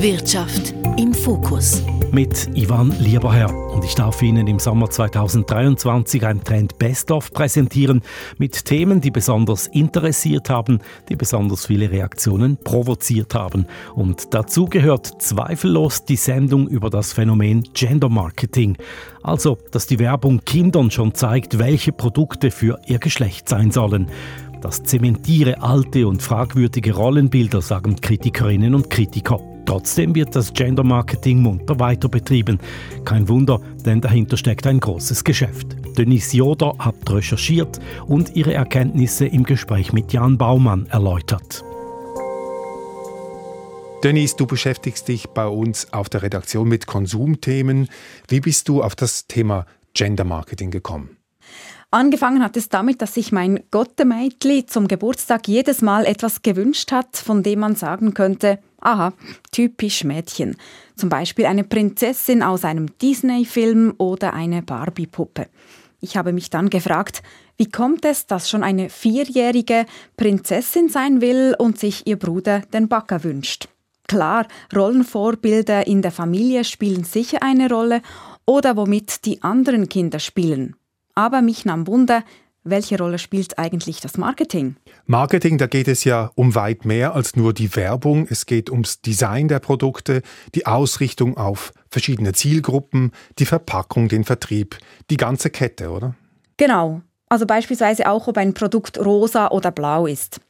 Wirtschaft im Fokus. Mit Ivan Lieberherr. Und ich darf Ihnen im Sommer 2023 ein Trend Best-of präsentieren mit Themen, die besonders interessiert haben, die besonders viele Reaktionen provoziert haben. Und dazu gehört zweifellos die Sendung über das Phänomen Gender Marketing. Also, dass die Werbung Kindern schon zeigt, welche Produkte für ihr Geschlecht sein sollen. Das zementiere alte und fragwürdige Rollenbilder, sagen Kritikerinnen und Kritiker. Trotzdem wird das Gender Marketing munter weiter betrieben. Kein Wunder, denn dahinter steckt ein großes Geschäft. Denise Joder hat recherchiert und ihre Erkenntnisse im Gespräch mit Jan Baumann erläutert. Denise, du beschäftigst dich bei uns auf der Redaktion mit Konsumthemen. Wie bist du auf das Thema Gender Marketing gekommen? Angefangen hat es damit, dass sich mein Gottemädli zum Geburtstag jedes Mal etwas gewünscht hat, von dem man sagen könnte, aha, typisch Mädchen. Zum Beispiel eine Prinzessin aus einem Disney-Film oder eine Barbie-Puppe. Ich habe mich dann gefragt, wie kommt es, dass schon eine vierjährige Prinzessin sein will und sich ihr Bruder den Backer wünscht? Klar, Rollenvorbilder in der Familie spielen sicher eine Rolle oder womit die anderen Kinder spielen. Aber mich nahm Wunder, welche Rolle spielt eigentlich das Marketing? Marketing, da geht es ja um weit mehr als nur die Werbung. Es geht ums Design der Produkte, die Ausrichtung auf verschiedene Zielgruppen, die Verpackung, den Vertrieb, die ganze Kette, oder? Genau. Also beispielsweise auch, ob ein Produkt rosa oder blau ist.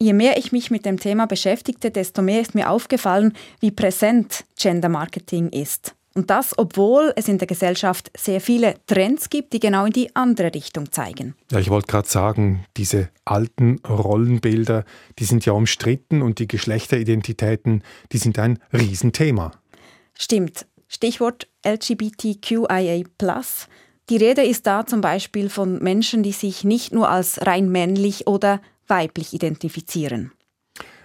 Je mehr ich mich mit dem Thema beschäftigte, desto mehr ist mir aufgefallen, wie präsent Gender Marketing ist. Und das, obwohl es in der Gesellschaft sehr viele Trends gibt, die genau in die andere Richtung zeigen. Ja, ich wollte gerade sagen, diese alten Rollenbilder, die sind ja umstritten und die Geschlechteridentitäten, die sind ein Riesenthema. Stimmt. Stichwort LGBTQIA. Die Rede ist da zum Beispiel von Menschen, die sich nicht nur als rein männlich oder weiblich identifizieren.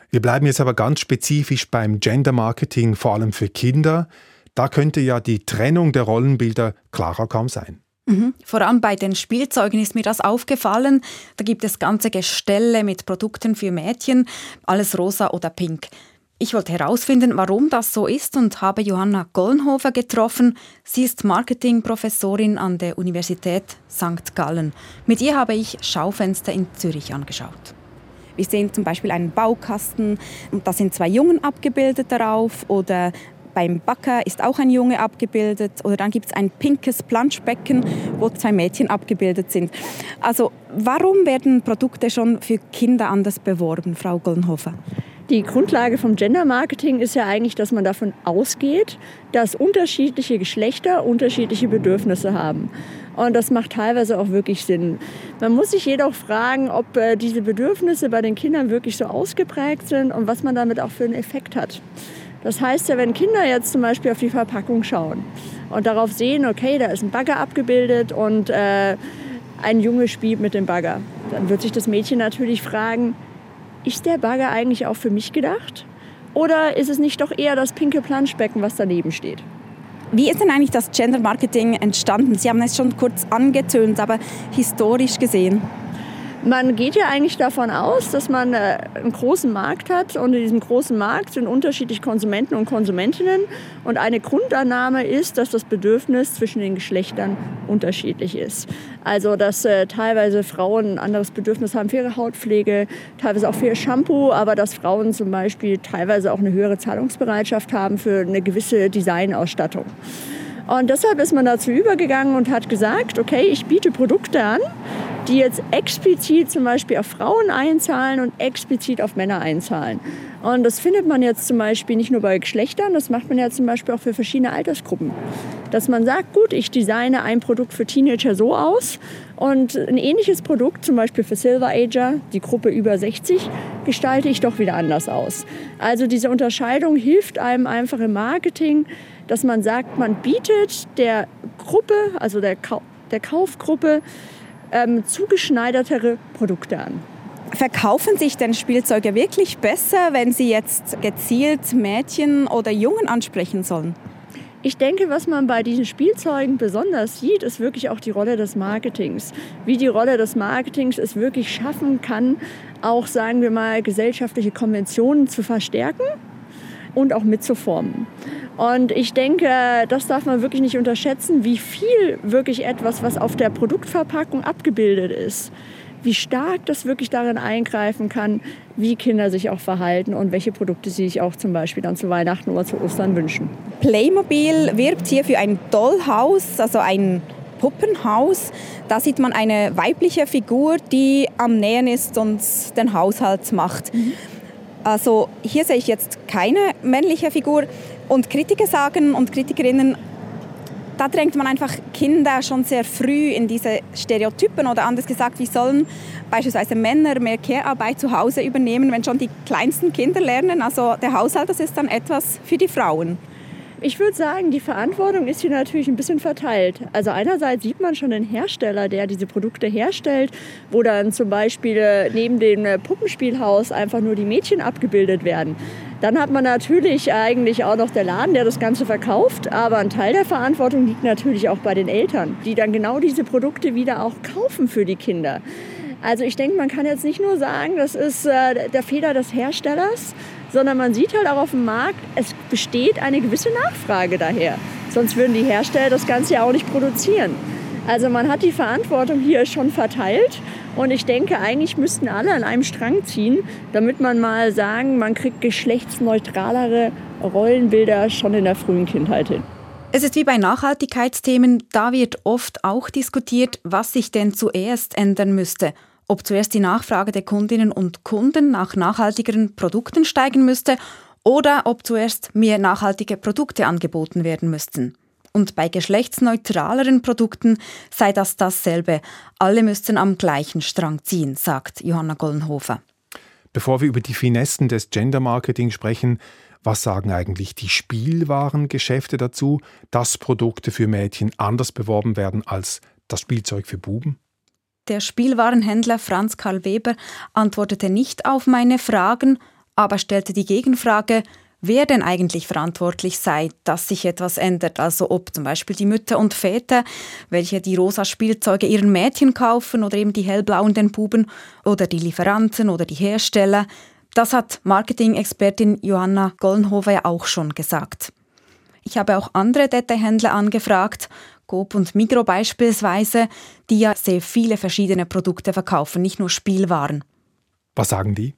Wir bleiben jetzt aber ganz spezifisch beim Gender Marketing, vor allem für Kinder. Da könnte ja die Trennung der Rollenbilder klarer kaum sein. Mhm. Vor allem bei den Spielzeugen ist mir das aufgefallen. Da gibt es ganze Gestelle mit Produkten für Mädchen, alles rosa oder pink. Ich wollte herausfinden, warum das so ist und habe Johanna Gollenhofer getroffen. Sie ist Marketingprofessorin an der Universität St. Gallen. Mit ihr habe ich Schaufenster in Zürich angeschaut. Wir sehen zum Beispiel einen Baukasten und da sind zwei Jungen abgebildet darauf oder beim Backer ist auch ein Junge abgebildet oder dann gibt es ein pinkes Planschbecken, wo zwei Mädchen abgebildet sind. Also warum werden Produkte schon für Kinder anders beworben, Frau Gollenhofer? Die Grundlage vom Gender Marketing ist ja eigentlich, dass man davon ausgeht, dass unterschiedliche Geschlechter unterschiedliche Bedürfnisse haben. Und das macht teilweise auch wirklich Sinn. Man muss sich jedoch fragen, ob äh, diese Bedürfnisse bei den Kindern wirklich so ausgeprägt sind und was man damit auch für einen Effekt hat. Das heißt ja, wenn Kinder jetzt zum Beispiel auf die Verpackung schauen und darauf sehen, okay, da ist ein Bagger abgebildet und äh, ein Junge spielt mit dem Bagger, dann wird sich das Mädchen natürlich fragen, ist der Bagger eigentlich auch für mich gedacht? Oder ist es nicht doch eher das pinke Planschbecken, was daneben steht? Wie ist denn eigentlich das Gender Marketing entstanden? Sie haben es schon kurz angetönt, aber historisch gesehen. Man geht ja eigentlich davon aus, dass man äh, einen großen Markt hat und in diesem großen Markt sind unterschiedliche Konsumenten und Konsumentinnen und eine Grundannahme ist, dass das Bedürfnis zwischen den Geschlechtern unterschiedlich ist. Also dass äh, teilweise Frauen ein anderes Bedürfnis haben für ihre Hautpflege, teilweise auch für ihr Shampoo, aber dass Frauen zum Beispiel teilweise auch eine höhere Zahlungsbereitschaft haben für eine gewisse Designausstattung. Und deshalb ist man dazu übergegangen und hat gesagt, okay, ich biete Produkte an, die jetzt explizit zum Beispiel auf Frauen einzahlen und explizit auf Männer einzahlen. Und das findet man jetzt zum Beispiel nicht nur bei Geschlechtern, das macht man ja zum Beispiel auch für verschiedene Altersgruppen. Dass man sagt, gut, ich designe ein Produkt für Teenager so aus und ein ähnliches Produkt, zum Beispiel für Silver Ager, die Gruppe über 60, gestalte ich doch wieder anders aus. Also diese Unterscheidung hilft einem einfach im Marketing, dass man sagt, man bietet der Gruppe, also der, Kau der Kaufgruppe, ähm, zugeschneidertere Produkte an. Verkaufen sich denn Spielzeuge wirklich besser, wenn sie jetzt gezielt Mädchen oder Jungen ansprechen sollen? Ich denke, was man bei diesen Spielzeugen besonders sieht, ist wirklich auch die Rolle des Marketings. Wie die Rolle des Marketings es wirklich schaffen kann, auch, sagen wir mal, gesellschaftliche Konventionen zu verstärken und auch mitzuformen. Und ich denke, das darf man wirklich nicht unterschätzen, wie viel wirklich etwas, was auf der Produktverpackung abgebildet ist, wie stark das wirklich darin eingreifen kann, wie Kinder sich auch verhalten und welche Produkte sie sich auch zum Beispiel dann zu Weihnachten oder zu Ostern wünschen. Playmobil wirbt hier für ein Dollhaus, also ein Puppenhaus. Da sieht man eine weibliche Figur, die am Nähen ist und den Haushalt macht. Mhm. Also hier sehe ich jetzt keine männliche Figur. Und Kritiker sagen und Kritikerinnen, da drängt man einfach Kinder schon sehr früh in diese Stereotypen oder anders gesagt, wie sollen beispielsweise Männer mehr Care-Arbeit zu Hause übernehmen, wenn schon die kleinsten Kinder lernen. Also der Haushalt, das ist dann etwas für die Frauen. Ich würde sagen, die Verantwortung ist hier natürlich ein bisschen verteilt. Also einerseits sieht man schon den Hersteller, der diese Produkte herstellt, wo dann zum Beispiel äh, neben dem äh, Puppenspielhaus einfach nur die Mädchen abgebildet werden. Dann hat man natürlich eigentlich auch noch der Laden, der das Ganze verkauft. Aber ein Teil der Verantwortung liegt natürlich auch bei den Eltern, die dann genau diese Produkte wieder auch kaufen für die Kinder. Also ich denke, man kann jetzt nicht nur sagen, das ist äh, der Fehler des Herstellers, sondern man sieht halt auch auf dem Markt, es besteht eine gewisse Nachfrage daher. Sonst würden die Hersteller das Ganze ja auch nicht produzieren. Also man hat die Verantwortung hier schon verteilt und ich denke, eigentlich müssten alle an einem Strang ziehen, damit man mal sagen, man kriegt geschlechtsneutralere Rollenbilder schon in der frühen Kindheit hin. Es ist wie bei Nachhaltigkeitsthemen, da wird oft auch diskutiert, was sich denn zuerst ändern müsste ob zuerst die Nachfrage der Kundinnen und Kunden nach nachhaltigeren Produkten steigen müsste oder ob zuerst mehr nachhaltige Produkte angeboten werden müssten. Und bei geschlechtsneutraleren Produkten sei das dasselbe. Alle müssten am gleichen Strang ziehen, sagt Johanna Gollenhofer. Bevor wir über die Finessen des Gender Marketing sprechen, was sagen eigentlich die Spielwarengeschäfte dazu, dass Produkte für Mädchen anders beworben werden als das Spielzeug für Buben? Der Spielwarenhändler Franz Karl Weber antwortete nicht auf meine Fragen, aber stellte die Gegenfrage, wer denn eigentlich verantwortlich sei, dass sich etwas ändert. Also ob zum Beispiel die Mütter und Väter, welche die rosa Spielzeuge ihren Mädchen kaufen oder eben die hellblauen den Buben oder die Lieferanten oder die Hersteller. Das hat Marketing-Expertin Johanna Gollenhofer ja auch schon gesagt. Ich habe auch andere Detailhändler angefragt Coop und Migro beispielsweise, die ja sehr viele verschiedene Produkte verkaufen, nicht nur Spielwaren. Was sagen die?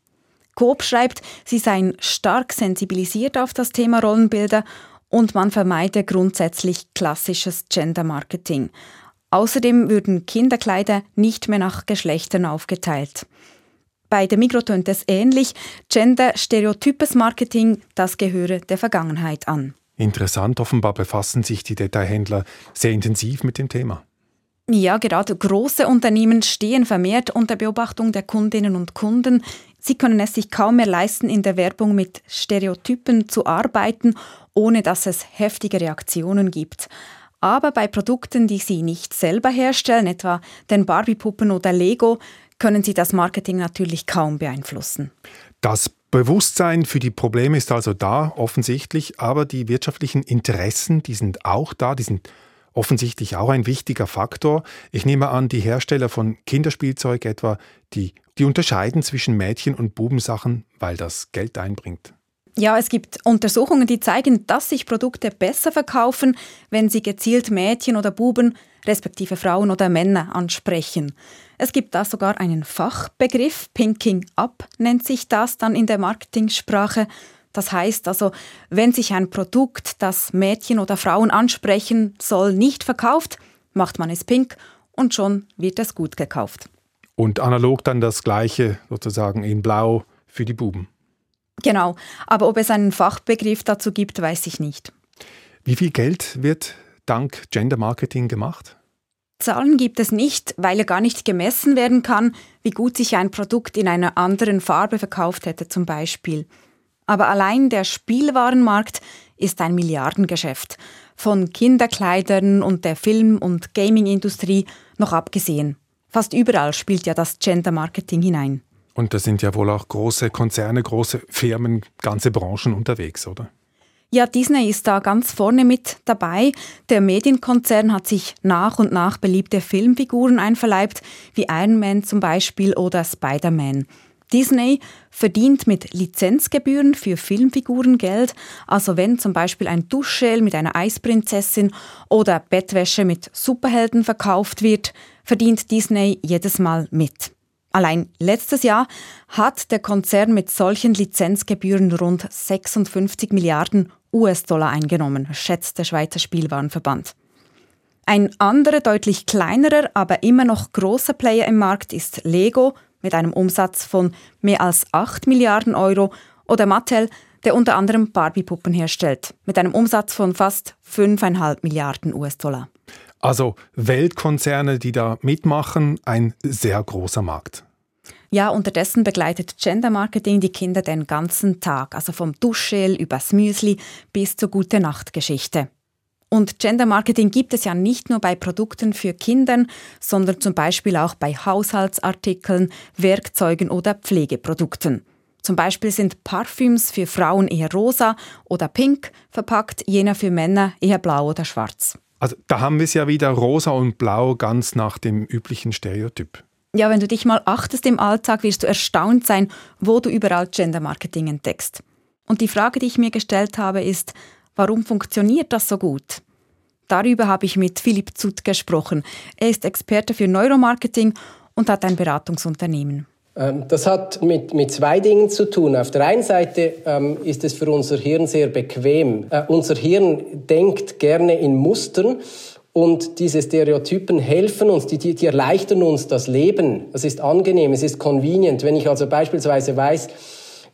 Coop schreibt, sie seien stark sensibilisiert auf das Thema Rollenbilder und man vermeide grundsätzlich klassisches Gender Marketing. Außerdem würden Kinderkleider nicht mehr nach Geschlechtern aufgeteilt. Bei der Migro tönt es ähnlich. Gender-stereotypes Marketing, das gehöre der Vergangenheit an. Interessant, offenbar befassen sich die Detailhändler sehr intensiv mit dem Thema. Ja, gerade große Unternehmen stehen vermehrt unter Beobachtung der Kundinnen und Kunden. Sie können es sich kaum mehr leisten, in der Werbung mit Stereotypen zu arbeiten, ohne dass es heftige Reaktionen gibt. Aber bei Produkten, die sie nicht selber herstellen, etwa den Barbie-Puppen oder Lego, können sie das Marketing natürlich kaum beeinflussen. Das Bewusstsein für die Probleme ist also da, offensichtlich, aber die wirtschaftlichen Interessen, die sind auch da, die sind offensichtlich auch ein wichtiger Faktor. Ich nehme an, die Hersteller von Kinderspielzeug etwa, die, die unterscheiden zwischen Mädchen- und Bubensachen, weil das Geld einbringt. Ja, es gibt Untersuchungen, die zeigen, dass sich Produkte besser verkaufen, wenn sie gezielt Mädchen oder Buben, respektive Frauen oder Männer ansprechen. Es gibt da sogar einen Fachbegriff, Pinking Up nennt sich das dann in der Marketingsprache. Das heißt also, wenn sich ein Produkt, das Mädchen oder Frauen ansprechen soll, nicht verkauft, macht man es pink und schon wird es gut gekauft. Und analog dann das gleiche sozusagen in blau für die Buben. Genau, aber ob es einen Fachbegriff dazu gibt, weiß ich nicht. Wie viel Geld wird dank Gender Marketing gemacht? Zahlen gibt es nicht, weil ja gar nicht gemessen werden kann, wie gut sich ein Produkt in einer anderen Farbe verkauft hätte zum Beispiel. Aber allein der Spielwarenmarkt ist ein Milliardengeschäft, von Kinderkleidern und der Film- und Gaming-Industrie noch abgesehen. Fast überall spielt ja das Gender Marketing hinein. Und da sind ja wohl auch große Konzerne, große Firmen, ganze Branchen unterwegs, oder? Ja, Disney ist da ganz vorne mit dabei. Der Medienkonzern hat sich nach und nach beliebte Filmfiguren einverleibt, wie Iron Man zum Beispiel oder Spider-Man. Disney verdient mit Lizenzgebühren für Filmfiguren Geld, also wenn zum Beispiel ein Duschgel mit einer Eisprinzessin oder Bettwäsche mit Superhelden verkauft wird, verdient Disney jedes Mal mit. Allein letztes Jahr hat der Konzern mit solchen Lizenzgebühren rund 56 Milliarden US-Dollar eingenommen, schätzt der Schweizer Spielwarenverband. Ein anderer, deutlich kleinerer, aber immer noch großer Player im Markt ist Lego mit einem Umsatz von mehr als 8 Milliarden Euro oder Mattel, der unter anderem Barbie-Puppen herstellt, mit einem Umsatz von fast 5,5 Milliarden US-Dollar. Also Weltkonzerne, die da mitmachen, ein sehr großer Markt. Ja, unterdessen begleitet Gender Marketing die Kinder den ganzen Tag, also vom Duschgel übers Müsli bis zur Gute Nacht Geschichte. Und Gender Marketing gibt es ja nicht nur bei Produkten für Kinder, sondern zum Beispiel auch bei Haushaltsartikeln, Werkzeugen oder Pflegeprodukten. Zum Beispiel sind Parfüms für Frauen eher rosa oder pink verpackt, jener für Männer eher blau oder schwarz. Also da haben wir es ja wieder rosa und blau ganz nach dem üblichen Stereotyp. Ja, wenn du dich mal achtest im Alltag, wirst du erstaunt sein, wo du überall Gender Marketing entdeckst. Und die Frage, die ich mir gestellt habe, ist, warum funktioniert das so gut? Darüber habe ich mit Philipp Zutt gesprochen. Er ist Experte für Neuromarketing und hat ein Beratungsunternehmen. Ähm, das hat mit, mit zwei Dingen zu tun. Auf der einen Seite ähm, ist es für unser Hirn sehr bequem. Äh, unser Hirn denkt gerne in Mustern und diese Stereotypen helfen uns, die, die, die erleichtern uns das Leben. Es ist angenehm, es ist convenient. Wenn ich also beispielsweise weiß,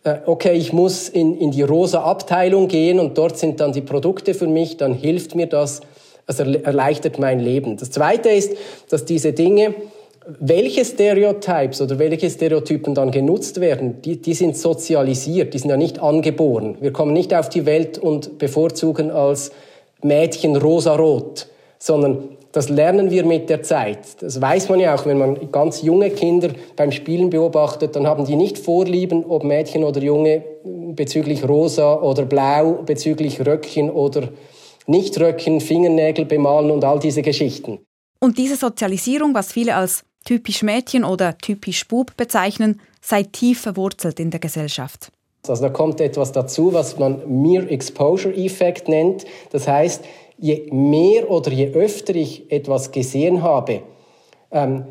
äh, okay, ich muss in, in die rosa Abteilung gehen und dort sind dann die Produkte für mich, dann hilft mir das, es erleichtert mein Leben. Das Zweite ist, dass diese Dinge welche Stereotypes oder welche Stereotypen dann genutzt werden, die, die sind sozialisiert, die sind ja nicht angeboren. Wir kommen nicht auf die Welt und bevorzugen als Mädchen rosa-rot, sondern das lernen wir mit der Zeit. Das weiß man ja auch, wenn man ganz junge Kinder beim Spielen beobachtet, dann haben die nicht Vorlieben, ob Mädchen oder Junge bezüglich rosa oder blau, bezüglich Röckchen oder Nichtröckchen, Fingernägel bemalen und all diese Geschichten. Und diese Sozialisierung, was viele als typisch Mädchen oder typisch Bub bezeichnen, sei tief verwurzelt in der Gesellschaft. Also da kommt etwas dazu, was man Mere Exposure Effect nennt. Das heißt, je mehr oder je öfter ich etwas gesehen habe, ähm,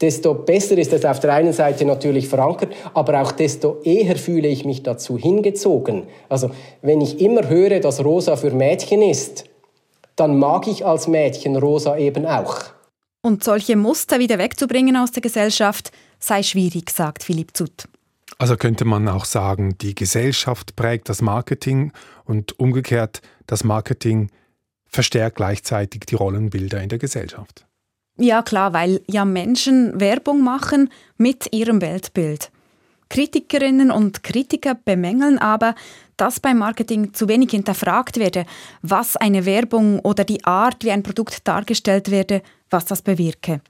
desto besser ist es auf der einen Seite natürlich verankert, aber auch desto eher fühle ich mich dazu hingezogen. Also wenn ich immer höre, dass Rosa für Mädchen ist, dann mag ich als Mädchen Rosa eben auch. Und solche Muster wieder wegzubringen aus der Gesellschaft sei schwierig, sagt Philipp Zutt. Also könnte man auch sagen, die Gesellschaft prägt das Marketing und umgekehrt das Marketing verstärkt gleichzeitig die Rollenbilder in der Gesellschaft. Ja klar, weil ja Menschen Werbung machen mit ihrem Weltbild. Kritikerinnen und Kritiker bemängeln aber, dass beim Marketing zu wenig hinterfragt werde, was eine Werbung oder die Art, wie ein Produkt dargestellt werde, was das bewirke.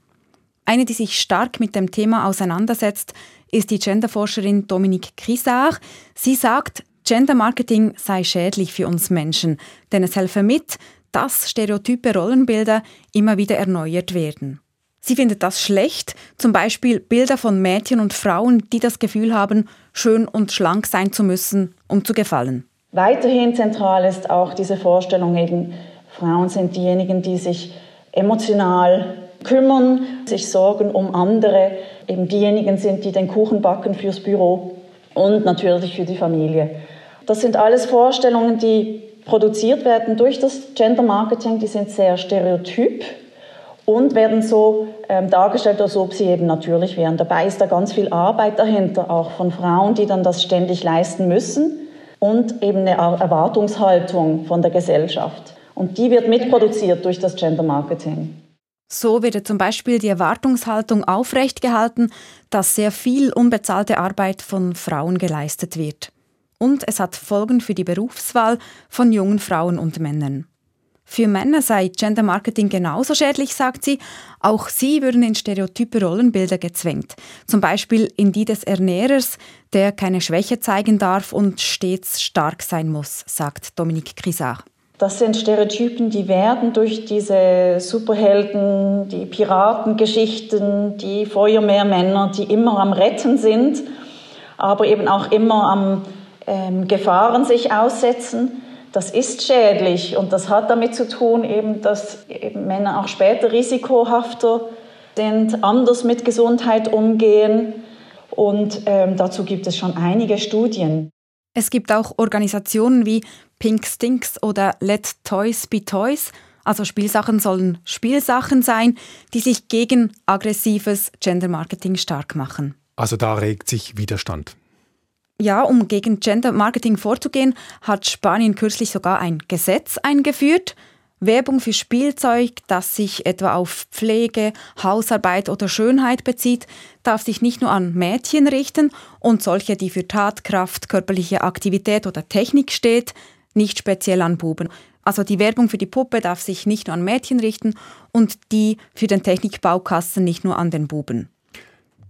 Eine, die sich stark mit dem Thema auseinandersetzt, ist die Genderforscherin Dominique Crisard. Sie sagt, Gender Marketing sei schädlich für uns Menschen, denn es helfe mit, dass stereotype Rollenbilder immer wieder erneuert werden. Sie findet das schlecht, zum Beispiel Bilder von Mädchen und Frauen, die das Gefühl haben, schön und schlank sein zu müssen, um zu gefallen. Weiterhin zentral ist auch diese Vorstellung eben, Frauen sind diejenigen, die sich emotional kümmern, sich sorgen um andere, eben diejenigen sind, die den Kuchen backen fürs Büro und natürlich für die Familie. Das sind alles Vorstellungen, die produziert werden durch das Gender Marketing, die sind sehr stereotyp und werden so ähm, dargestellt, als ob sie eben natürlich wären. Dabei ist da ganz viel Arbeit dahinter, auch von Frauen, die dann das ständig leisten müssen und eben eine Erwartungshaltung von der Gesellschaft. Und die wird mitproduziert durch das Gender Marketing. So wird zum Beispiel die Erwartungshaltung aufrechtgehalten, dass sehr viel unbezahlte Arbeit von Frauen geleistet wird. Und es hat Folgen für die Berufswahl von jungen Frauen und Männern. Für Männer sei Gender Marketing genauso schädlich, sagt sie. Auch sie würden in stereotype Rollenbilder gezwängt. Zum Beispiel in die des Ernährers, der keine Schwäche zeigen darf und stets stark sein muss, sagt Dominique Crisard. Das sind Stereotypen, die werden durch diese Superhelden, die Piratengeschichten, die Feuerwehrmänner, die immer am Retten sind, aber eben auch immer am ähm, Gefahren sich aussetzen. Das ist schädlich und das hat damit zu tun, eben, dass eben Männer auch später risikohafter sind, anders mit Gesundheit umgehen. Und ähm, dazu gibt es schon einige Studien. Es gibt auch Organisationen wie Pink Stinks oder Let Toys Be Toys. Also Spielsachen sollen Spielsachen sein, die sich gegen aggressives Gender-Marketing stark machen. Also da regt sich Widerstand. Ja, um gegen Gender Marketing vorzugehen, hat Spanien kürzlich sogar ein Gesetz eingeführt. Werbung für Spielzeug, das sich etwa auf Pflege, Hausarbeit oder Schönheit bezieht, darf sich nicht nur an Mädchen richten und solche, die für Tatkraft, körperliche Aktivität oder Technik steht, nicht speziell an Buben. Also die Werbung für die Puppe darf sich nicht nur an Mädchen richten und die für den Technikbaukasten nicht nur an den Buben.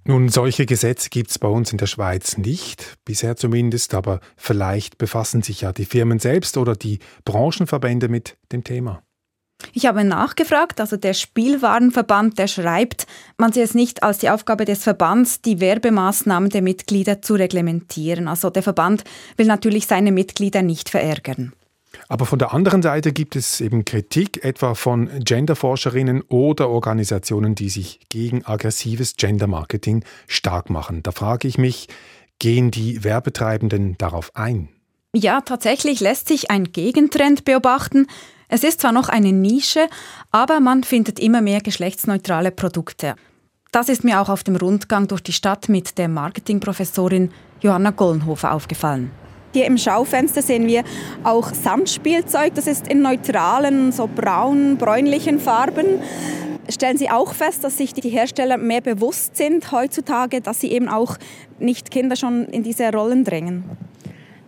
Nun, solche Gesetze gibt es bei uns in der Schweiz nicht, bisher zumindest, aber vielleicht befassen sich ja die Firmen selbst oder die Branchenverbände mit dem Thema. Ich habe nachgefragt, also der Spielwarenverband, der schreibt, man sehe es nicht als die Aufgabe des Verbands, die Werbemaßnahmen der Mitglieder zu reglementieren. Also der Verband will natürlich seine Mitglieder nicht verärgern. Aber von der anderen Seite gibt es eben Kritik, etwa von Genderforscherinnen oder Organisationen, die sich gegen aggressives Gendermarketing stark machen. Da frage ich mich, gehen die Werbetreibenden darauf ein? Ja, tatsächlich lässt sich ein Gegentrend beobachten. Es ist zwar noch eine Nische, aber man findet immer mehr geschlechtsneutrale Produkte. Das ist mir auch auf dem Rundgang durch die Stadt mit der Marketingprofessorin Johanna Gollenhofer aufgefallen. Hier im Schaufenster sehen wir auch Sandspielzeug. Das ist in neutralen, so braun, bräunlichen Farben. Stellen Sie auch fest, dass sich die Hersteller mehr bewusst sind heutzutage, dass sie eben auch nicht Kinder schon in diese Rollen drängen?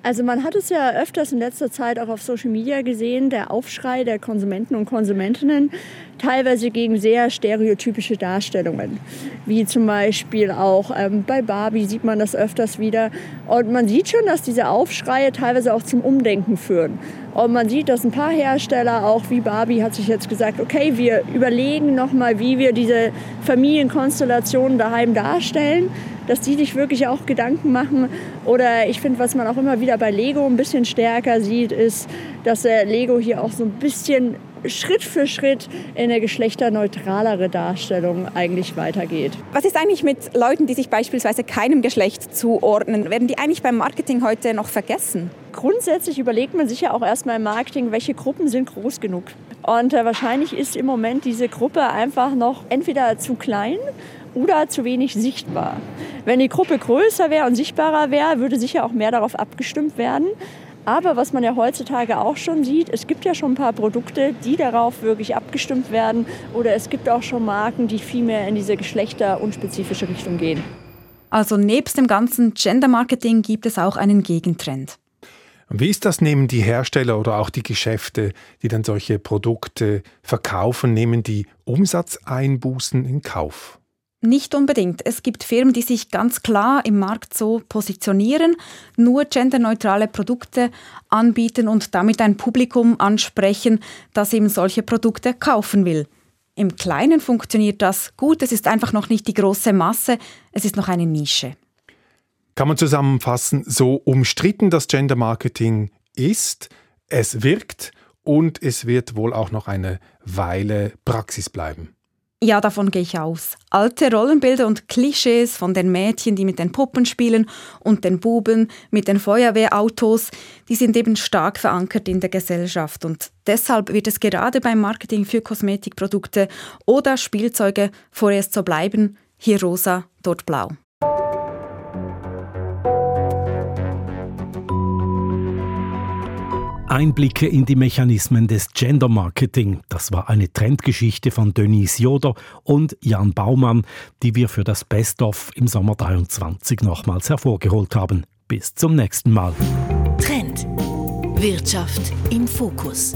Also man hat es ja öfters in letzter Zeit auch auf Social Media gesehen, der Aufschrei der Konsumenten und Konsumentinnen, teilweise gegen sehr stereotypische Darstellungen. Wie zum Beispiel auch ähm, bei Barbie sieht man das öfters wieder. Und man sieht schon, dass diese Aufschreie teilweise auch zum Umdenken führen. Und man sieht, dass ein paar Hersteller, auch wie Barbie, hat sich jetzt gesagt, okay, wir überlegen nochmal, wie wir diese Familienkonstellationen daheim darstellen dass die sich wirklich auch Gedanken machen. Oder ich finde, was man auch immer wieder bei Lego ein bisschen stärker sieht, ist, dass der Lego hier auch so ein bisschen Schritt für Schritt in eine geschlechterneutralere Darstellung eigentlich weitergeht. Was ist eigentlich mit Leuten, die sich beispielsweise keinem Geschlecht zuordnen? Werden die eigentlich beim Marketing heute noch vergessen? Grundsätzlich überlegt man sich ja auch erstmal im Marketing, welche Gruppen sind groß genug. Und äh, wahrscheinlich ist im Moment diese Gruppe einfach noch entweder zu klein oder zu wenig sichtbar. Wenn die Gruppe größer wäre und sichtbarer wäre, würde sicher auch mehr darauf abgestimmt werden. Aber was man ja heutzutage auch schon sieht, es gibt ja schon ein paar Produkte, die darauf wirklich abgestimmt werden. Oder es gibt auch schon Marken, die viel mehr in diese geschlechterunspezifische Richtung gehen. Also nebst dem ganzen Gender-Marketing gibt es auch einen Gegentrend. Wie ist das? Nehmen die Hersteller oder auch die Geschäfte, die dann solche Produkte verkaufen, nehmen die Umsatzeinbußen in Kauf? Nicht unbedingt. Es gibt Firmen, die sich ganz klar im Markt so positionieren, nur genderneutrale Produkte anbieten und damit ein Publikum ansprechen, das eben solche Produkte kaufen will. Im Kleinen funktioniert das gut, es ist einfach noch nicht die große Masse, es ist noch eine Nische. Kann man zusammenfassen, so umstritten das Gender Marketing ist, es wirkt und es wird wohl auch noch eine Weile Praxis bleiben. Ja, davon gehe ich aus. Alte Rollenbilder und Klischees von den Mädchen, die mit den Puppen spielen und den Buben mit den Feuerwehrautos, die sind eben stark verankert in der Gesellschaft und deshalb wird es gerade beim Marketing für Kosmetikprodukte oder Spielzeuge vorerst so bleiben, hier rosa, dort blau. Einblicke in die Mechanismen des Gender Marketing. Das war eine Trendgeschichte von Denise Joder und Jan Baumann, die wir für das Best-of im Sommer 23 nochmals hervorgeholt haben. Bis zum nächsten Mal. Trend. Wirtschaft im Fokus.